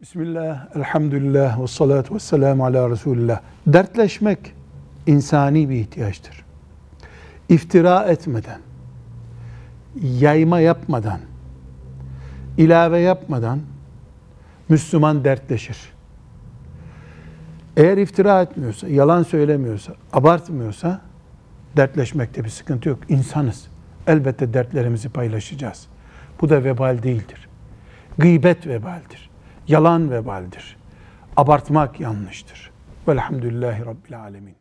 Bismillah, elhamdülillah ve salatu ve selamu ala Resulillah. Dertleşmek insani bir ihtiyaçtır. İftira etmeden, yayma yapmadan, ilave yapmadan Müslüman dertleşir. Eğer iftira etmiyorsa, yalan söylemiyorsa, abartmıyorsa dertleşmekte bir sıkıntı yok. İnsanız. Elbette dertlerimizi paylaşacağız. Bu da vebal değildir. Gıybet vebaldir. Yalan vebaldir. Abartmak yanlıştır. Velhamdülillahi Rabbil Alemin.